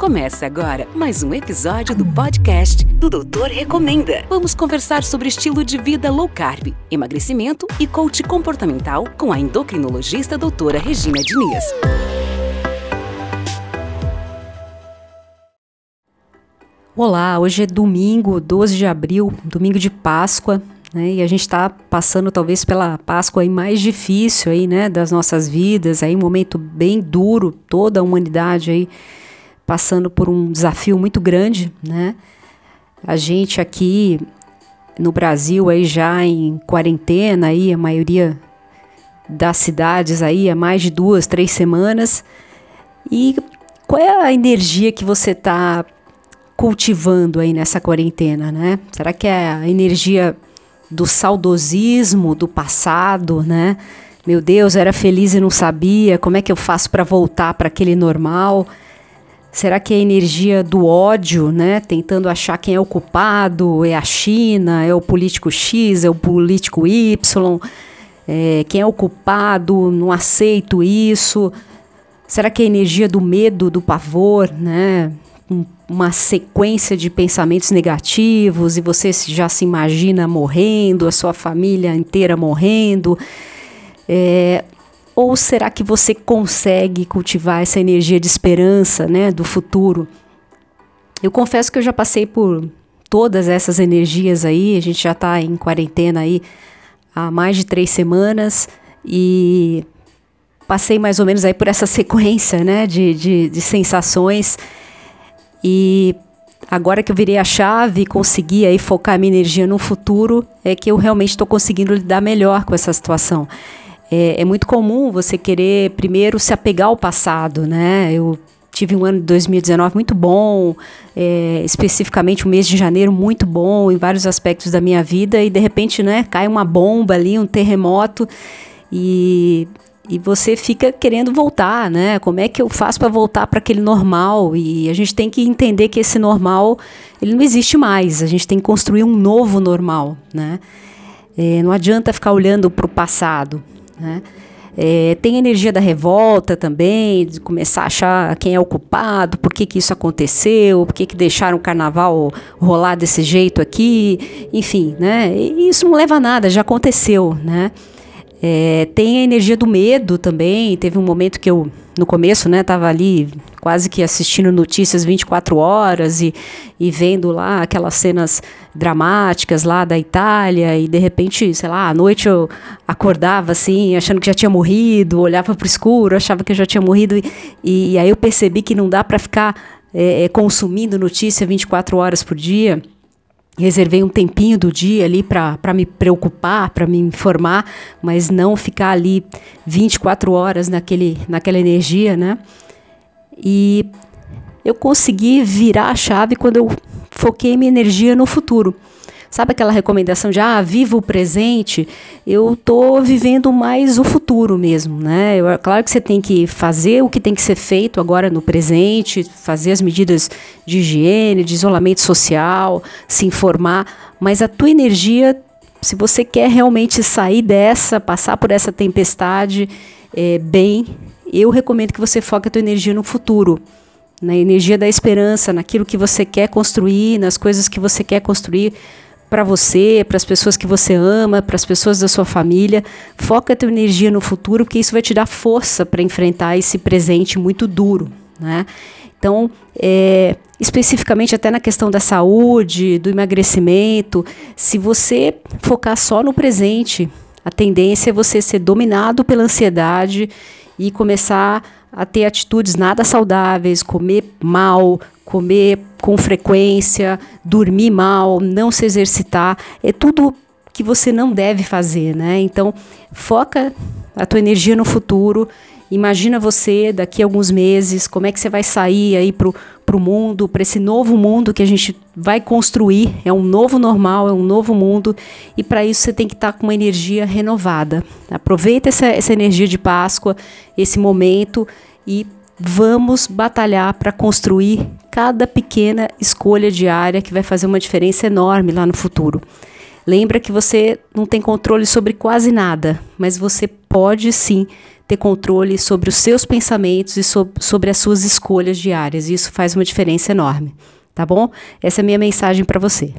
Começa agora mais um episódio do podcast do Doutor Recomenda. Vamos conversar sobre estilo de vida low carb, emagrecimento e coach comportamental com a endocrinologista doutora Regina Diniz. Olá, hoje é domingo, 12 de abril, domingo de Páscoa, né? E a gente está passando talvez pela Páscoa aí mais difícil aí, né, das nossas vidas, aí um momento bem duro, toda a humanidade aí passando por um desafio muito grande, né? A gente aqui no Brasil aí já em quarentena aí a maioria das cidades aí há mais de duas, três semanas. E qual é a energia que você está cultivando aí nessa quarentena, né? Será que é a energia do saudosismo do passado, né? Meu Deus, era feliz e não sabia. Como é que eu faço para voltar para aquele normal? Será que é a energia do ódio, né? Tentando achar quem é o culpado? É a China? É o político X? É o político Y? É, quem é o culpado? Não aceito isso. Será que é a energia do medo, do pavor, né? Um, uma sequência de pensamentos negativos e você já se imagina morrendo, a sua família inteira morrendo. É, ou será que você consegue cultivar essa energia de esperança, né, do futuro? Eu confesso que eu já passei por todas essas energias aí. A gente já está em quarentena aí há mais de três semanas e passei mais ou menos aí por essa sequência, né, de, de, de sensações. E agora que eu virei a chave e consegui aí focar minha energia no futuro, é que eu realmente estou conseguindo lidar melhor com essa situação. É, é, muito comum você querer primeiro se apegar ao passado, né? Eu tive um ano de 2019 muito bom, é, especificamente o mês de janeiro muito bom em vários aspectos da minha vida e de repente, né, cai uma bomba ali, um terremoto e e você fica querendo voltar, né? Como é que eu faço para voltar para aquele normal? E a gente tem que entender que esse normal ele não existe mais. A gente tem que construir um novo normal, né? É, não adianta ficar olhando para o passado. Né? É, tem a energia da revolta também, de começar a achar quem é o culpado, por que, que isso aconteceu, por que, que deixaram o carnaval rolar desse jeito aqui, enfim, né? E isso não leva a nada, já aconteceu, né? É, tem a energia do medo também. Teve um momento que eu, no começo, né, tava ali quase que assistindo notícias 24 horas e, e vendo lá aquelas cenas dramáticas lá da Itália e de repente, sei lá, à noite eu acordava assim, achando que já tinha morrido, olhava para o escuro, achava que já tinha morrido e, e, aí eu percebi que não dá para ficar é, consumindo notícia 24 horas por dia reservei um tempinho do dia ali para me preocupar, para me informar, mas não ficar ali 24 horas naquele, naquela energia, né? E eu consegui virar a chave quando eu foquei minha energia no futuro. Sabe aquela recomendação de ah, viva o presente? Eu tô vivendo mais o futuro mesmo, né? Eu, é claro que você tem que fazer o que tem que ser feito agora no presente, fazer as medidas de higiene, de isolamento social, se informar, mas a tua energia, se você quer realmente sair dessa, passar por essa tempestade é, bem, eu recomendo que você foque a tua energia no futuro na energia da esperança, naquilo que você quer construir, nas coisas que você quer construir para você, para as pessoas que você ama, para as pessoas da sua família. Foca a tua energia no futuro, porque isso vai te dar força para enfrentar esse presente muito duro, né? Então, é, especificamente até na questão da saúde, do emagrecimento, se você focar só no presente, a tendência é você ser dominado pela ansiedade e começar a ter atitudes nada saudáveis, comer mal, comer com frequência, dormir mal, não se exercitar, é tudo que você não deve fazer, né? Então, foca a tua energia no futuro. Imagina você daqui a alguns meses, como é que você vai sair aí pro, pro mundo, para esse novo mundo que a gente vai construir. É um novo normal, é um novo mundo. E para isso você tem que estar tá com uma energia renovada. Aproveita essa, essa energia de Páscoa, esse momento e vamos batalhar para construir cada pequena escolha diária que vai fazer uma diferença enorme lá no futuro. Lembra que você não tem controle sobre quase nada, mas você pode sim ter controle sobre os seus pensamentos e so sobre as suas escolhas diárias. Isso faz uma diferença enorme, tá bom? Essa é a minha mensagem para você.